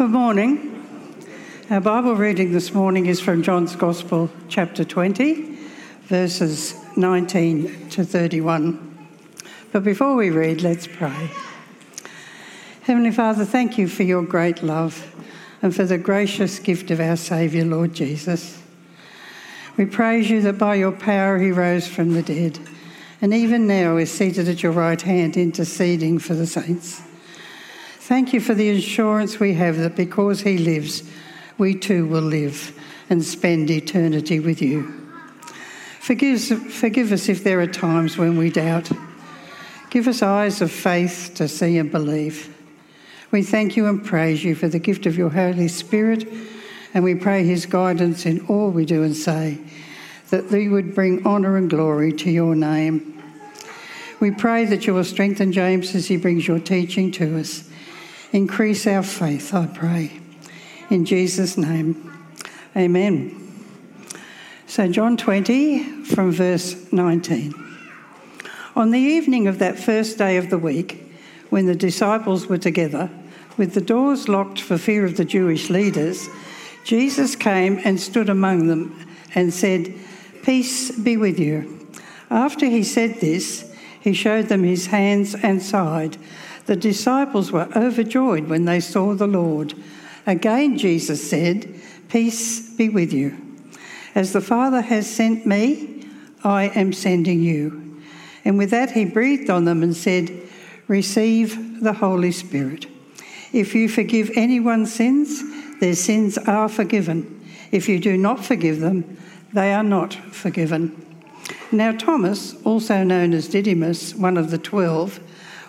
Good morning. Our Bible reading this morning is from John's Gospel, chapter 20, verses 19 to 31. But before we read, let's pray. Heavenly Father, thank you for your great love and for the gracious gift of our Saviour, Lord Jesus. We praise you that by your power he rose from the dead and even now is seated at your right hand interceding for the saints. Thank you for the assurance we have that because he lives, we too will live and spend eternity with you. Forgive, forgive us if there are times when we doubt. Give us eyes of faith to see and believe. We thank you and praise you for the gift of your Holy Spirit, and we pray his guidance in all we do and say, that we would bring honour and glory to your name. We pray that you will strengthen James as he brings your teaching to us Increase our faith, I pray. In Jesus' name, amen. So, John 20 from verse 19. On the evening of that first day of the week, when the disciples were together, with the doors locked for fear of the Jewish leaders, Jesus came and stood among them and said, Peace be with you. After he said this, he showed them his hands and side. The disciples were overjoyed when they saw the Lord. Again, Jesus said, Peace be with you. As the Father has sent me, I am sending you. And with that, he breathed on them and said, Receive the Holy Spirit. If you forgive anyone's sins, their sins are forgiven. If you do not forgive them, they are not forgiven. Now, Thomas, also known as Didymus, one of the twelve,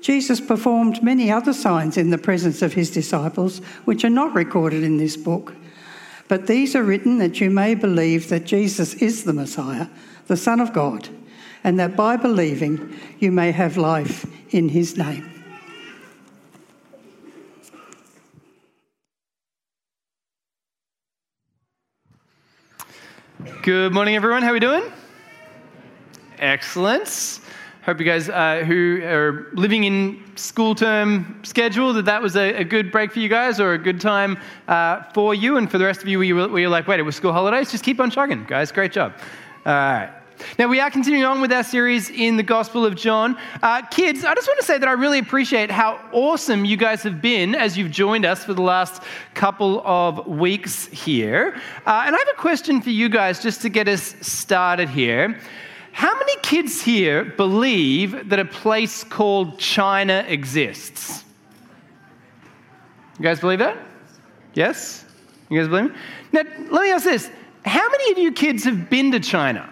Jesus performed many other signs in the presence of his disciples, which are not recorded in this book. But these are written that you may believe that Jesus is the Messiah, the Son of God, and that by believing you may have life in his name. Good morning, everyone. How are we doing? Excellent. Hope you guys uh, who are living in school term schedule that that was a, a good break for you guys or a good time uh, for you. And for the rest of you, where you were, like, wait, it was school holidays? Just keep on chugging, guys. Great job. All right. Now, we are continuing on with our series in the Gospel of John. Uh, kids, I just want to say that I really appreciate how awesome you guys have been as you've joined us for the last couple of weeks here. Uh, and I have a question for you guys just to get us started here. How many kids here believe that a place called China exists? You guys believe that? Yes? You guys believe it? Now, let me ask this. How many of you kids have been to China?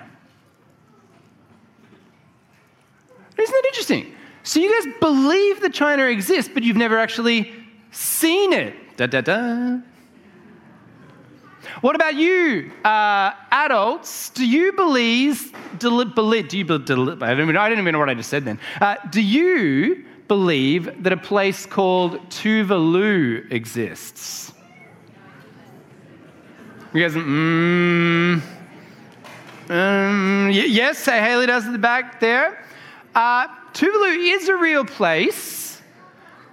Isn't that interesting? So you guys believe that China exists, but you've never actually seen it. Da da da. What about you, uh, adults? Do you believe, deli- believe do you believe, I, don't even, I don't even know what I just said then. Uh, do you believe that a place called Tuvalu exists? You guys, mm, um, yes, say Haley does at the back there. Uh, Tuvalu is a real place.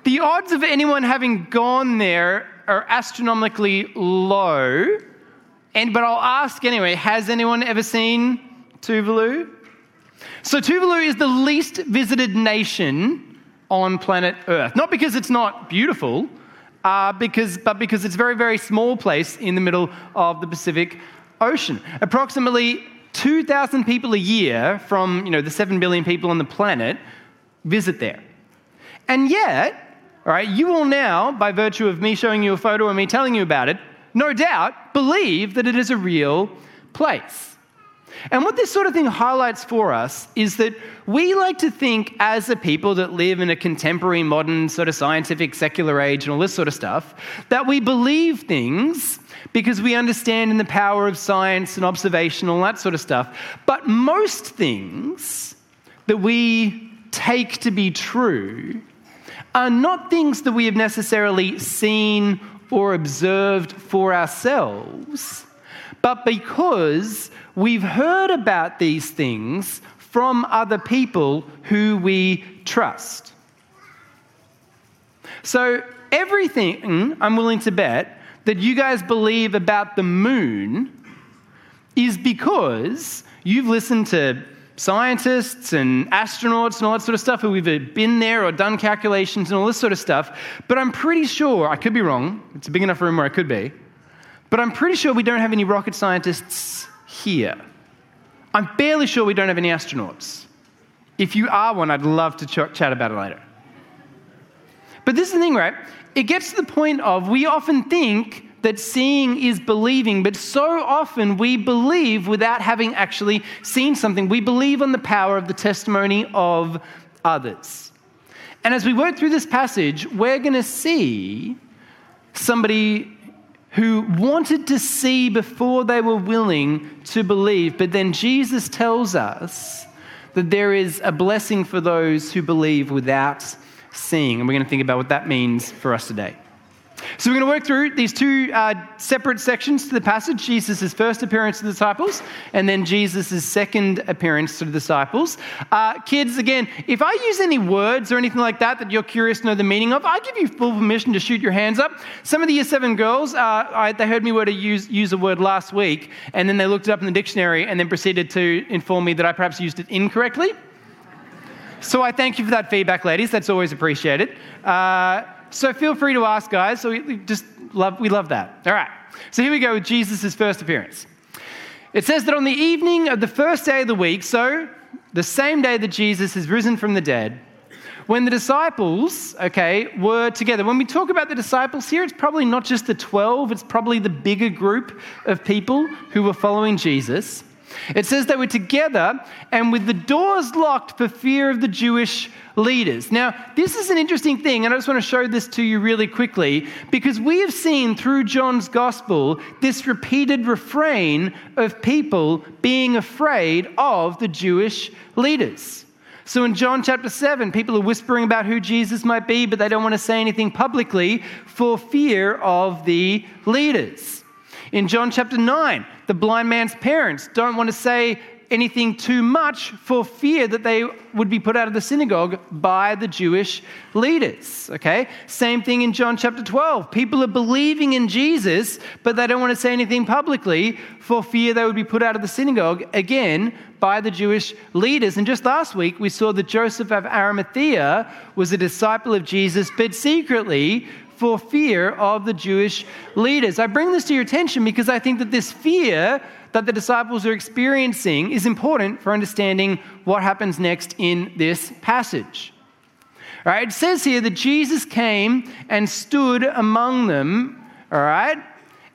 The odds of anyone having gone there are astronomically low. And, but I'll ask anyway has anyone ever seen Tuvalu? So, Tuvalu is the least visited nation on planet Earth. Not because it's not beautiful, uh, because, but because it's a very, very small place in the middle of the Pacific Ocean. Approximately 2,000 people a year from you know, the 7 billion people on the planet visit there. And yet, all right, you will now, by virtue of me showing you a photo and me telling you about it, no doubt believe that it is a real place. And what this sort of thing highlights for us is that we like to think, as a people that live in a contemporary, modern, sort of scientific, secular age and all this sort of stuff, that we believe things because we understand in the power of science and observation, all that sort of stuff. But most things that we take to be true are not things that we have necessarily seen or observed for ourselves, but because we've heard about these things from other people who we trust. So, everything I'm willing to bet that you guys believe about the moon is because you've listened to scientists and astronauts and all that sort of stuff who have been there or done calculations and all this sort of stuff. But I'm pretty sure, I could be wrong, it's a big enough room where I could be, but I'm pretty sure we don't have any rocket scientists here. I'm fairly sure we don't have any astronauts. If you are one, I'd love to ch- chat about it later. But this is the thing, right? It gets to the point of we often think that seeing is believing, but so often we believe without having actually seen something. We believe on the power of the testimony of others. And as we work through this passage, we're going to see somebody who wanted to see before they were willing to believe. But then Jesus tells us that there is a blessing for those who believe without seeing. And we're going to think about what that means for us today. So we're going to work through these two uh, separate sections to the passage Jesus' first appearance to the disciples, and then Jesus' second appearance to the disciples. Uh, kids, again, if I use any words or anything like that that you're curious to know the meaning of, I give you full permission to shoot your hands up. Some of the year seven girls, uh, I, they heard me word to use, use a word last week, and then they looked it up in the dictionary and then proceeded to inform me that I perhaps used it incorrectly. So I thank you for that feedback, ladies. That's always appreciated. Uh, so feel free to ask, guys. So we just love, we love that. All right. So here we go with Jesus' first appearance. It says that on the evening of the first day of the week, so the same day that Jesus is risen from the dead, when the disciples, okay, were together. When we talk about the disciples here, it's probably not just the 12, it's probably the bigger group of people who were following Jesus. It says they were together and with the doors locked for fear of the Jewish leaders. Now, this is an interesting thing, and I just want to show this to you really quickly because we have seen through John's gospel this repeated refrain of people being afraid of the Jewish leaders. So in John chapter 7, people are whispering about who Jesus might be, but they don't want to say anything publicly for fear of the leaders. In John chapter 9, the blind man's parents don't want to say anything too much for fear that they would be put out of the synagogue by the Jewish leaders. Okay? Same thing in John chapter 12. People are believing in Jesus, but they don't want to say anything publicly for fear they would be put out of the synagogue again by the Jewish leaders. And just last week, we saw that Joseph of Arimathea was a disciple of Jesus, but secretly for fear of the Jewish leaders. I bring this to your attention because I think that this fear that the disciples are experiencing is important for understanding what happens next in this passage. All right, it says here that Jesus came and stood among them, all right?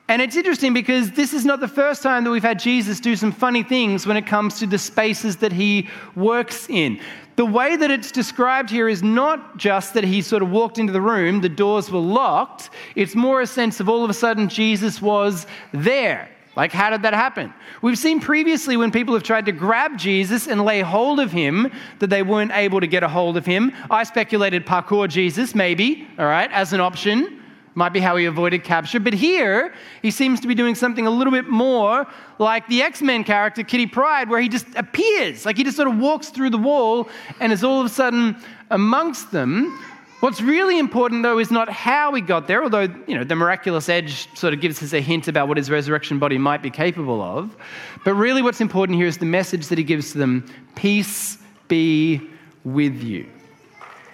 And it's interesting because this is not the first time that we've had Jesus do some funny things when it comes to the spaces that he works in. The way that it's described here is not just that he sort of walked into the room, the doors were locked. It's more a sense of all of a sudden Jesus was there. Like, how did that happen? We've seen previously when people have tried to grab Jesus and lay hold of him that they weren't able to get a hold of him. I speculated parkour Jesus, maybe, all right, as an option. Might be how he avoided capture. But here, he seems to be doing something a little bit more like the X Men character, Kitty Pryde, where he just appears. Like he just sort of walks through the wall and is all of a sudden amongst them. What's really important, though, is not how he got there, although you know, the miraculous edge sort of gives us a hint about what his resurrection body might be capable of. But really, what's important here is the message that he gives to them Peace be with you.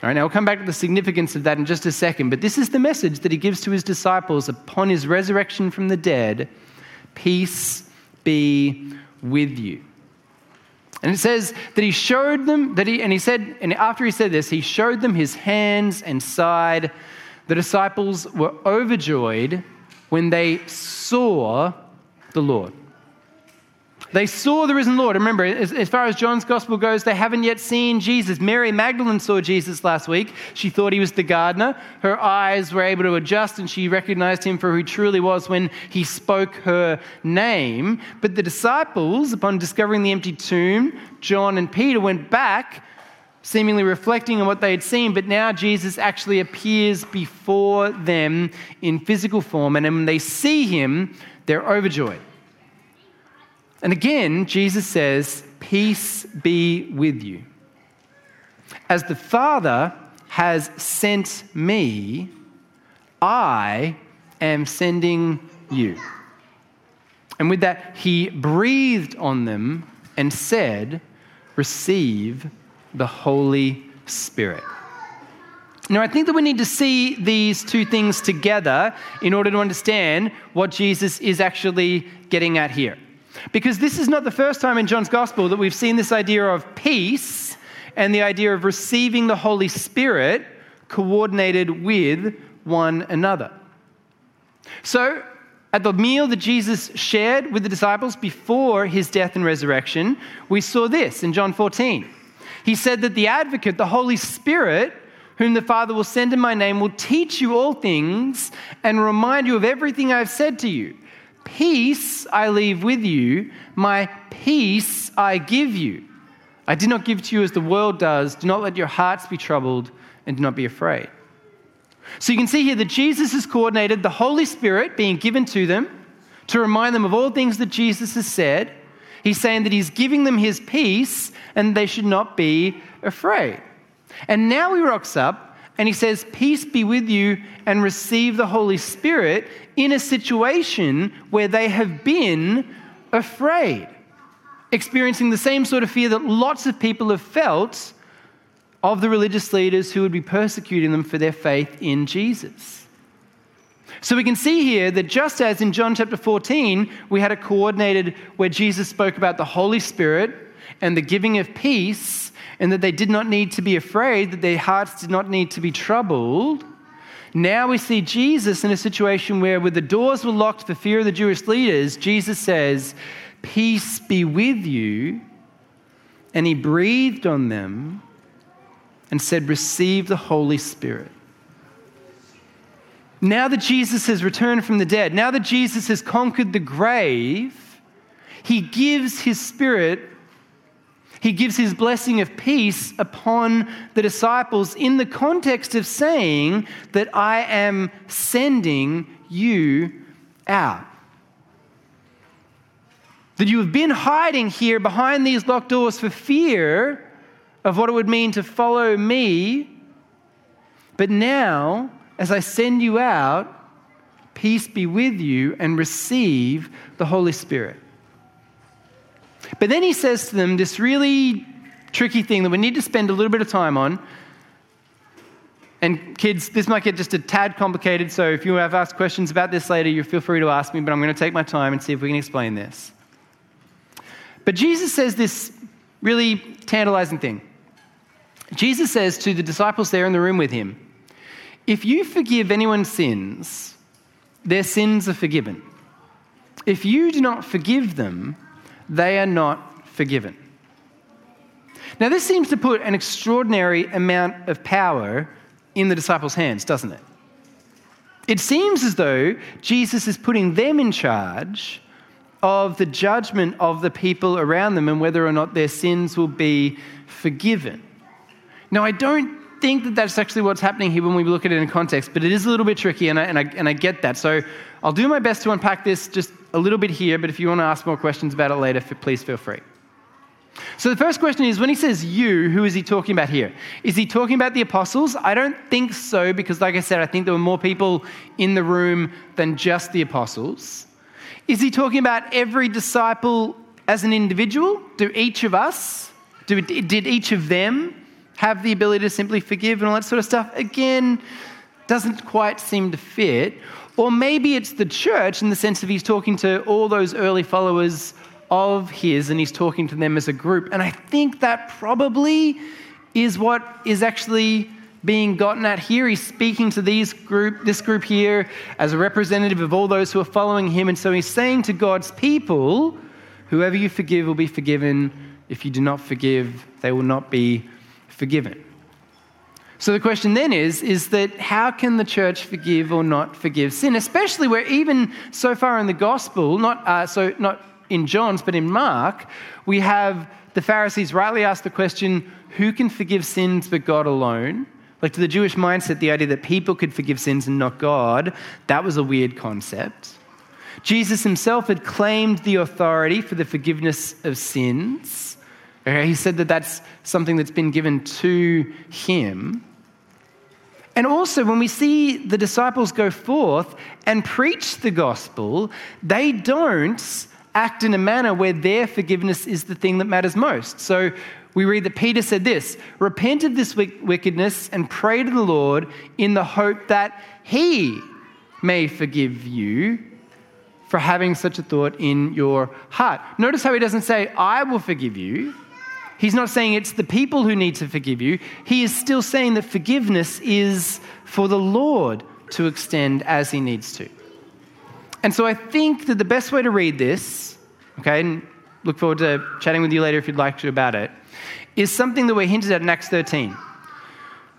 All right, now we'll come back to the significance of that in just a second, but this is the message that he gives to his disciples upon his resurrection from the dead Peace be with you. And it says that he showed them, that he, and he said, and after he said this, he showed them his hands and side. The disciples were overjoyed when they saw the Lord. They saw the risen Lord. Remember, as, as, far as John's gospel goes, they haven't yet seen Jesus. Mary Magdalene saw Jesus last week. She thought he was the gardener. Her eyes were able to adjust and she recognized him for who he truly was when he spoke her name. But the disciples, upon discovering the empty tomb, John and Peter went back, seemingly reflecting on what they had seen. But now Jesus actually appears before them in physical form. And when they see him, they're overjoyed. And again, Jesus says, Peace be with you. As the Father has sent me, I am sending you. And with that, he breathed on them and said, Receive the Holy Spirit. Now, I think that we need to see these two things together in order to understand what Jesus is actually getting at here. Because this is not the first time in John's gospel that we've seen this idea of peace and the idea of receiving the Holy Spirit coordinated with one another. So, at the meal that Jesus shared with the disciples before his death and resurrection, we saw this in John 14. He said that the advocate, the Holy Spirit, whom the Father will send in my name, will teach you all things and remind you of everything I've said to you. Peace I leave with you, my peace I give you. I did not give to you as the world does. Do not let your hearts be troubled and do not be afraid. So you can see here that Jesus has coordinated the Holy Spirit being given to them to remind them of all things that Jesus has said. He's saying that he's giving them his peace and they should not be afraid. And now he rocks up and he says, Peace be with you, and receive the Holy Spirit in a situation where they have been afraid, experiencing the same sort of fear that lots of people have felt of the religious leaders who would be persecuting them for their faith in Jesus. So we can see here that just as in John chapter 14, we had a coordinated where Jesus spoke about the Holy Spirit and the giving of peace and that they did not need to be afraid, that their hearts did not need to be troubled. Now we see Jesus in a situation where, with the doors were locked for fear of the Jewish leaders, Jesus says, Peace be with you. And he breathed on them and said, Receive the Holy Spirit. Now that Jesus has returned from the dead, now that Jesus has conquered the grave, he gives his spirit he gives his blessing of peace upon the disciples in the context of saying that I am sending you out. That you have been hiding here behind these locked doors for fear of what it would mean to follow me. But now, as I send you out, peace be with you and receive the Holy Spirit. But then he says to them this really tricky thing that we need to spend a little bit of time on. And kids, this might get just a tad complicated, so if you have asked questions about this later, you feel free to ask me, but I'm going to take my time and see if we can explain this. But Jesus says this really tantalizing thing. Jesus says to the disciples there in the room with him, If you forgive anyone's sins, their sins are forgiven. If you do not forgive them, they are not forgiven. Now, this seems to put an extraordinary amount of power in the disciples' hands, doesn't it? It seems as though Jesus is putting them in charge of the judgment of the people around them and whether or not their sins will be forgiven. Now, I don't think that that's actually what's happening here when we look at it in context, but it is a little bit tricky, and I, and I, and I get that. So I'll do my best to unpack this just a little bit here, but if you want to ask more questions about it later, please feel free. So the first question is when he says you, who is he talking about here? Is he talking about the apostles? I don't think so, because like I said, I think there were more people in the room than just the apostles. Is he talking about every disciple as an individual? Do each of us, do, did each of them have the ability to simply forgive and all that sort of stuff? Again, doesn't quite seem to fit. Or maybe it's the church in the sense of he's talking to all those early followers of his and he's talking to them as a group. And I think that probably is what is actually being gotten at here. He's speaking to these group, this group here as a representative of all those who are following him. And so he's saying to God's people, whoever you forgive will be forgiven. If you do not forgive, they will not be forgiven. So the question then is, is that how can the church forgive or not forgive sin? Especially where even so far in the gospel, not, uh, so not in John's, but in Mark, we have the Pharisees rightly ask the question, who can forgive sins but God alone? Like to the Jewish mindset, the idea that people could forgive sins and not God, that was a weird concept. Jesus himself had claimed the authority for the forgiveness of sins. Okay, he said that that's something that's been given to him. And also, when we see the disciples go forth and preach the gospel, they don't act in a manner where their forgiveness is the thing that matters most. So we read that Peter said this Repent of this wickedness and pray to the Lord in the hope that he may forgive you for having such a thought in your heart. Notice how he doesn't say, I will forgive you. He's not saying it's the people who need to forgive you. He is still saying that forgiveness is for the Lord to extend as he needs to. And so I think that the best way to read this, okay, and look forward to chatting with you later if you'd like to about it, is something that we're hinted at in Acts 13,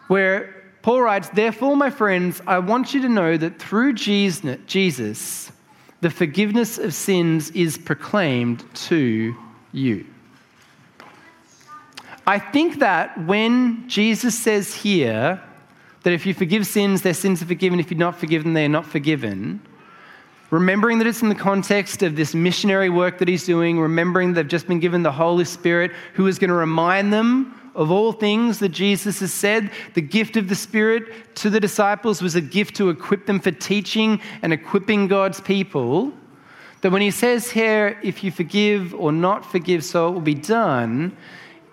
where Paul writes, Therefore, my friends, I want you to know that through Jesus, the forgiveness of sins is proclaimed to you. I think that when Jesus says here that if you forgive sins, their sins are forgiven. If you're not forgiven, they are not forgiven. Remembering that it's in the context of this missionary work that he's doing, remembering they've just been given the Holy Spirit who is going to remind them of all things that Jesus has said. The gift of the Spirit to the disciples was a gift to equip them for teaching and equipping God's people. That when he says here, if you forgive or not forgive, so it will be done,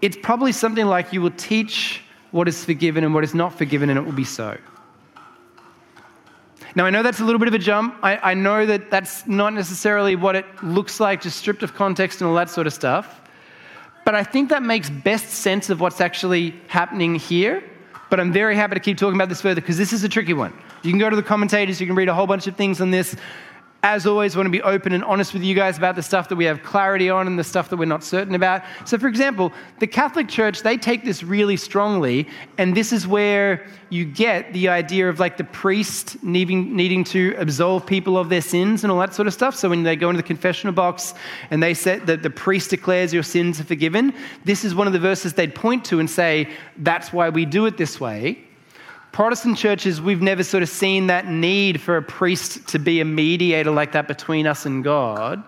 it's probably something like you will teach what is forgiven and what is not forgiven, and it will be so. Now, I know that's a little bit of a jump. I, I, know that that's not necessarily what it looks like, just stripped of context and all that sort of stuff. But I think that makes best sense of what's actually happening here. But I'm very happy to keep talking about this further because this is a tricky one. You can go to the commentators, you can read a whole bunch of things on this. As always, want to be open and honest with you guys about the stuff that we have clarity on and the stuff that we're not certain about. So, for example, the Catholic Church, they take this really strongly, and this is where you get the idea of like the priest needing, needing to absolve people of their sins and all that sort of stuff. So, when they go into the confessional box and they say that the priest declares your sins are forgiven, this is one of the verses they'd point to and say, that's why we do it this way. Protestant churches, we've never sort of seen that need for a priest to be a mediator like that between us and God.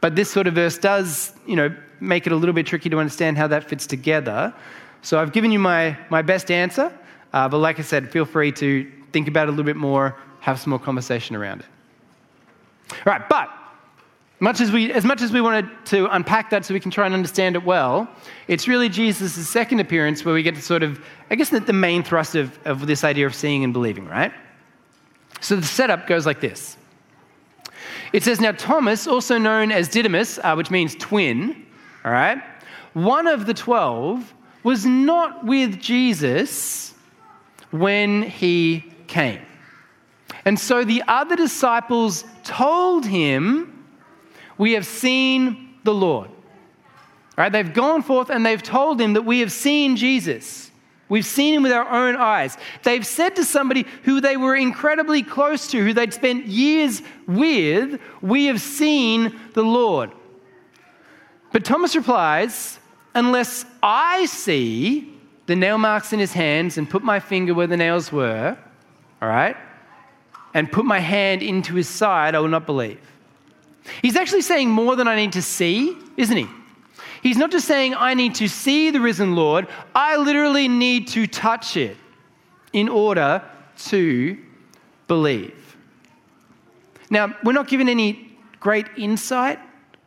But this sort of verse does, you know, make it a little bit tricky to understand how that fits together. So I've given you my, my best answer. Uh, but like I said, feel free to think about it a little bit more, have some more conversation around it. All right, but much as, we, as much as we wanted to unpack that so we can try and understand it well, it's really Jesus' second appearance where we get to sort of, I guess, the, main thrust of, of this idea of seeing and believing, right? So the setup goes like this it says, Now Thomas, also known as Didymus, uh, which means twin, all right, one of the twelve, was not with Jesus when he came. And so the other disciples told him, we have seen the Lord. Right, they've gone forth and they've told him that we have seen Jesus. We've seen him with our own eyes. They've said to somebody who they were incredibly close to, who they'd spent years with, We have seen the Lord. But Thomas replies, Unless I see the nail marks in his hands and put my finger where the nails were, all right, and put my hand into his side, I will not believe. He's actually saying more than I need to see, isn't he? He's not just saying, I need to see the risen Lord, I literally need to touch it in order to believe. Now, we're not given any great insight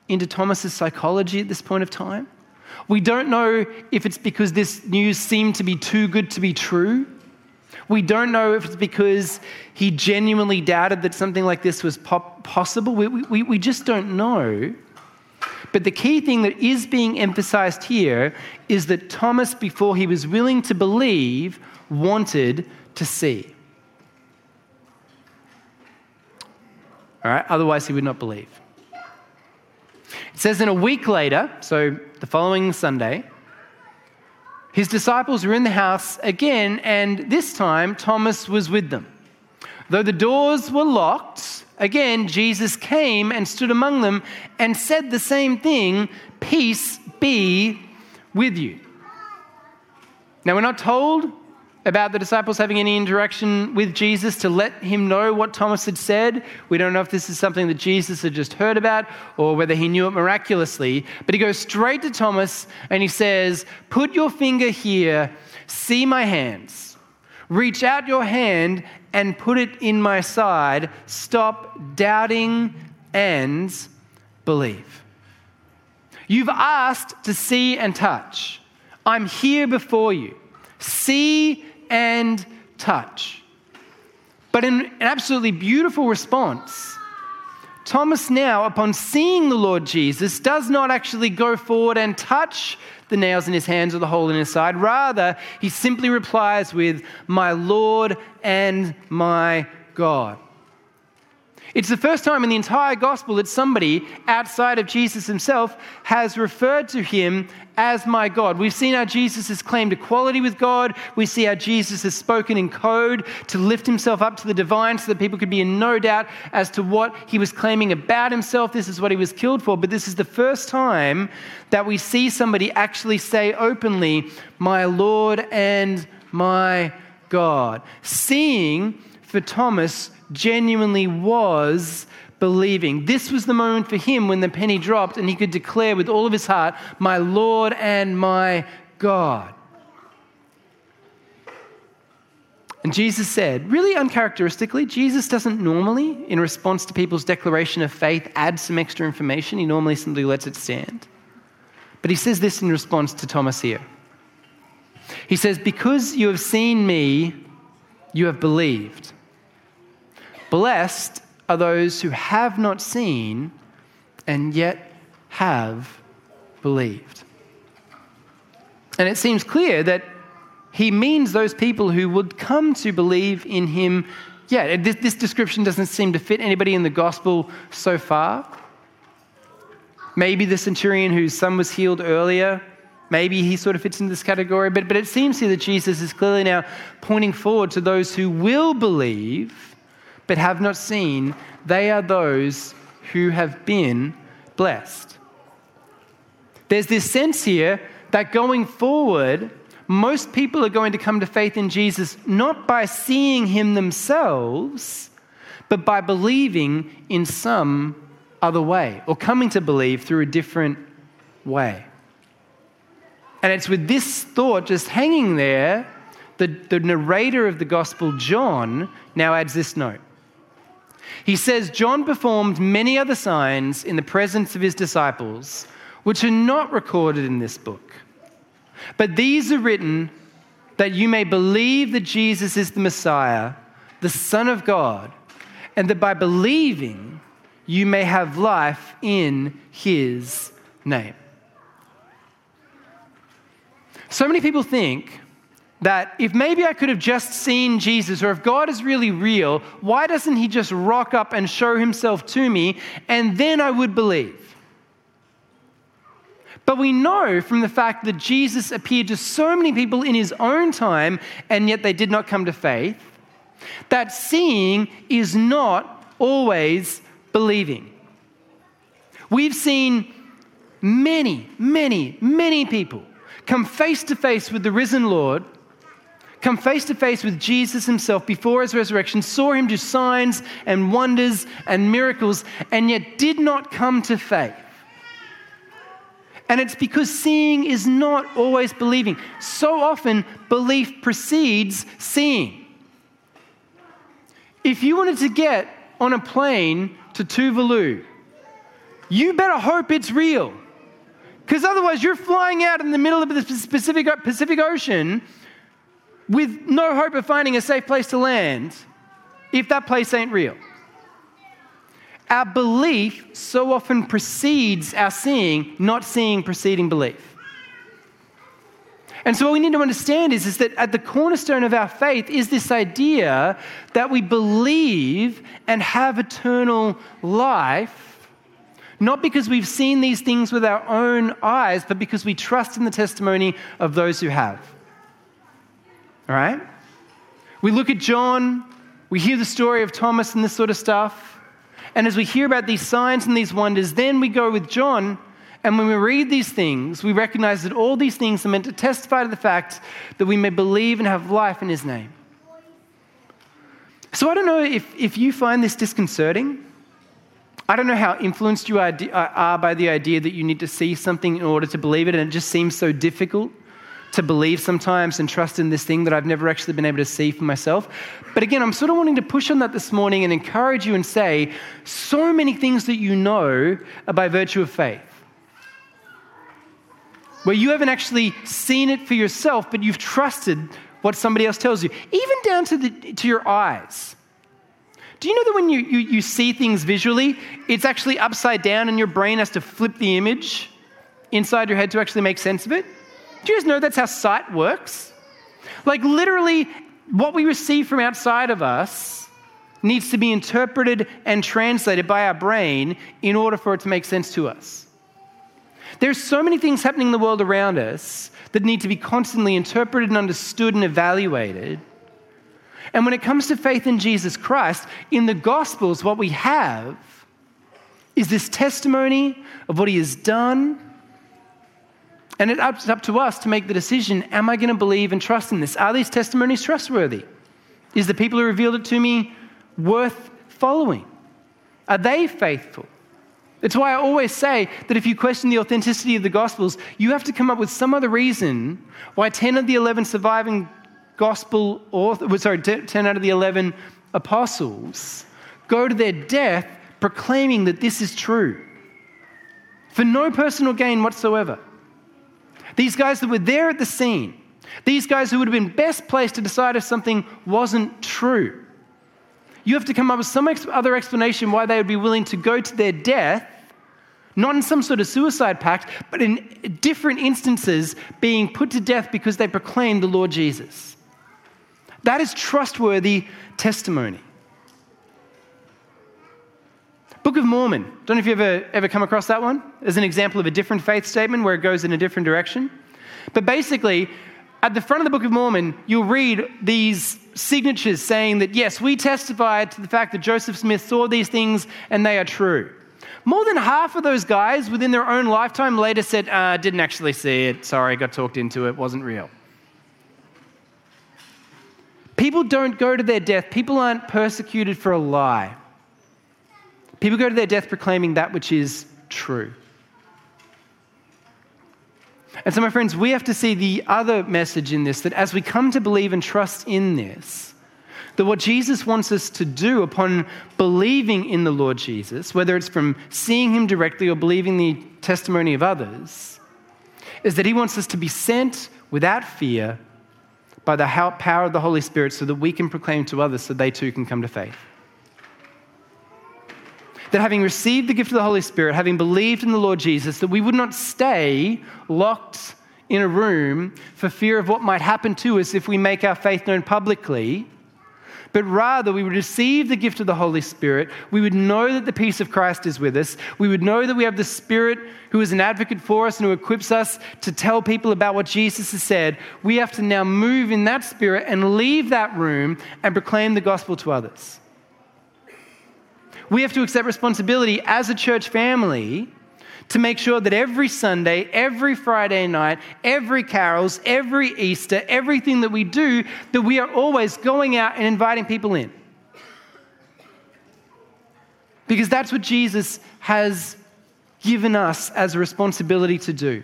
into Thomas's psychology at this point of time. We don't know if it's because this news seemed to be too good to be true We don't know if it's because he genuinely doubted that something like this was possible. We, we, we just don't know. But the key thing that is being emphasized here is that Thomas, before he was willing to believe, wanted to see. All right, otherwise he would not believe. It says, in a week later, so the following Sunday, his disciples were in the house again, and this time Thomas was with them. Though the doors were locked, again Jesus came and stood among them and said the same thing Peace be with you. Now, we're not told about the disciples having any interaction with Jesus to let him know what Thomas had said. We don't know if this is something that Jesus had just heard about or whether he knew it miraculously. But he goes straight to Thomas and he says, Put your finger here, see my hands. Reach out your hand and put it in my side. Stop doubting and believe. You've asked to see and touch. I'm here before you. See and touch. But in an absolutely beautiful response, Thomas now, upon seeing the Lord Jesus, does not actually go forward and touch the nails in his hands or the hole in his side. Rather, he simply replies with, My Lord and my God. It's the first time in the entire gospel that somebody outside of Jesus himself has referred to him as my God. We've seen how Jesus has claimed equality with God. We see how Jesus has spoken in code to lift himself up to the divine so that people could be in no doubt as to what he was claiming about himself. This is what he was killed for. But this is the first time that we see somebody actually say openly, My Lord and my God. Seeing for Thomas genuinely was believing. This was the moment for him when the penny dropped and he could declare with all of his heart, My Lord and my God. And Jesus said, really uncharacteristically, Jesus doesn't normally, in response to people's declaration of faith, add some extra information. He normally simply lets it stand. But he says this in response to Thomas here. He says, Because you have seen me, you have believed. Blessed are those who have not seen and yet have believed. And it seems clear that he means those people who would come to believe in him. Yeah, this, this description doesn't seem to fit anybody in the gospel so far. Maybe the centurion whose son was healed earlier, maybe he sort of fits into this category, but, but it seems here that Jesus is clearly now pointing forward to those who will believe but have not seen, they are those who have been blessed. There's this sense here that going forward, most people are going to come to faith in Jesus not by seeing him themselves, but by believing in some other way or coming to believe through a different way. And it's with this thought just hanging there, the, the narrator of the gospel, John, now adds this note. He says, John performed many other signs in the presence of his disciples, which are not recorded in this book. But these are written that you may believe that Jesus is the Messiah, the Son of God, and that by believing you may have life in his name. So many people think that if maybe I could have just seen Jesus, or if God is really real, why doesn't He just rock up and show Himself to me, and then I would believe? But we know from the fact that Jesus appeared to so many people in His own time, and yet they did not come to faith, that seeing is not always believing. We've seen many, many, many people come face to face with the risen Lord come face to face with Jesus himself before his resurrection, saw him do signs and wonders and miracles, and yet did not come to faith. And it's because seeing is not always believing. So often, belief precedes seeing. If you wanted to get on a plane to Tuvalu, you better hope it's real. Because otherwise, you're flying out in the middle of the Pacific, Pacific Ocean with no hope of finding a safe place to land if that place ain't real. Our belief so often precedes our seeing, not seeing preceding belief. And so, what we need to understand is, is that at the cornerstone of our faith is this idea that we believe and have eternal life, not because we've seen these things with our own eyes, but because we trust in the testimony of those who have. All right? We look at John, we hear the story of Thomas and this sort of stuff. And as we hear about these signs and these wonders, then we go with John. And when we read these things, we recognize that all these things are meant to testify to the fact that we may believe and have life in his name. So I don't know if, if you find this disconcerting. I don't know how influenced you are, are by the idea that you need to see something in order to believe it, and it just seems so difficult to believe sometimes and trust in this thing that I've never actually been able to see for myself. But again, I'm sort of wanting to push on that this morning and encourage you and say so many things that you know are by virtue of faith. Where you haven't actually seen it for yourself, but you've trusted what somebody else tells you, even down to, the, to your eyes. Do you know that when you, you, you see things visually, it's actually upside down and your brain has to flip the image inside your head to actually make sense of it? Do you guys know that's how sight works? Like, literally, what we receive from outside of us needs to be interpreted and translated by our brain in order for it to make sense to us. There's so many things happening in the world around us that need to be constantly interpreted and understood and evaluated. And when it comes to faith in Jesus Christ, in the Gospels, what we have is this testimony of what he has done and it's up to us to make the decision am I going to believe and trust in this? Are these testimonies trustworthy? Is the people who revealed it to me worth following? Are they faithful? It's why I always say that if you question the authenticity of the Gospels, you have to come up with some other reason why 10 of the 11 surviving Gospel authors, sorry, 10 out of the 11 apostles go to their death proclaiming that this is true for no personal gain whatsoever. These guys that were there at the scene, these guys who would have been best placed to decide if something wasn't true. You have to come up with some other explanation why they would be willing to go to their death, not in some sort of suicide pact, but in different instances being put to death because they proclaimed the Lord Jesus. That is trustworthy testimony. Book of Mormon. Don't know if you've ever, ever come across that one as an example of a different faith statement where it goes in a different direction. But basically, at the front of the Book of Mormon, you'll read these signatures saying that, yes, we testify to the fact that Joseph Smith saw these things and they are true. More than half of those guys within their own lifetime later said, uh, didn't actually see it. Sorry, got talked into it, wasn't real. People don't go to their death, people aren't persecuted for a lie. People go to their death proclaiming that which is true. And so, my friends, we have to see the other message in this that as we come to believe and trust in this, that what Jesus wants us to do upon believing in the Lord Jesus, whether it's from seeing him directly or believing the testimony of others, is that he wants us to be sent without fear by the power of the Holy Spirit so that we can proclaim to others so they too can come to faith that having received the gift of the Holy Spirit, having believed in the Lord Jesus, that we would not stay locked in a room for fear of what might happen to us if we make our faith known publicly, but rather we would receive the gift of the Holy Spirit. We would know that the peace of Christ is with us. We would know that we have the Spirit who is an advocate for us and who equips us to tell people about what Jesus has said. We have to now move in that Spirit and leave that room and proclaim the gospel to others we have to accept responsibility as a church family to make sure that every Sunday, every Friday night, every carols, every Easter, everything that we do, that we are always going out and inviting people in. Because that's what Jesus has given us as a responsibility to do.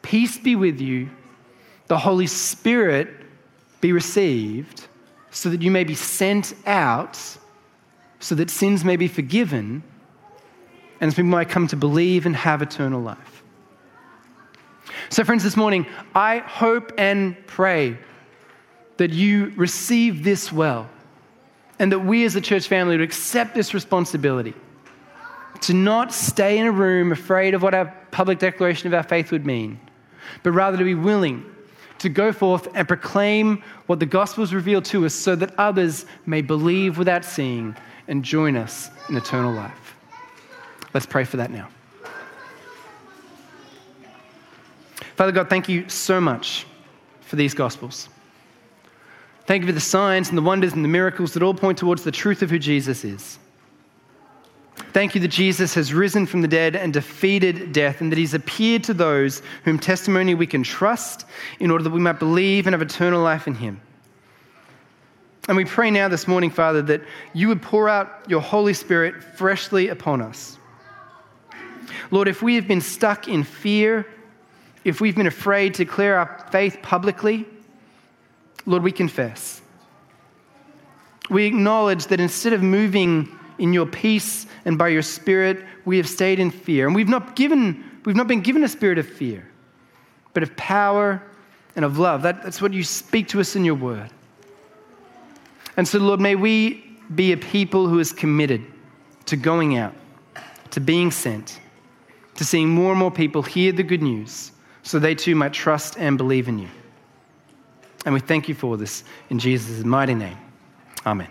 Peace be with you, the Holy Spirit be received, so that you may be sent out so that sins may be forgiven and as people might come to believe and have eternal life. So, friends, this morning, I hope and pray that you receive this well and that we as a church family would accept this responsibility to not stay in a room afraid of what our public declaration of our faith would mean, but rather to be willing to go forth and proclaim what the gospel has revealed to us so that others may believe without seeing and join us in eternal life. Let's pray for that now. Father God, thank you so much for these gospels. Thank you for the signs and the wonders and the miracles that all point towards the truth of who Jesus is. Thank you that Jesus has risen from the dead and defeated death, and that he's appeared to those whom testimony we can trust in order that we might believe and have eternal life in him. And we pray now this morning, Father, that you would pour out your Holy Spirit freshly upon us. Lord, if we have been stuck in fear, if we've been afraid to declare our faith publicly, Lord, we confess. We acknowledge that instead of moving in your peace and by your spirit, we have stayed in fear. And we've not, given, we've not been given a spirit of fear, but of power and of love. That, that's what you speak to us in your word. And so, Lord, may we be a people who is committed to going out, to being sent, to seeing more and more people hear the good news so they too might trust and believe in you. And we thank you for this in Jesus' mighty name. Amen.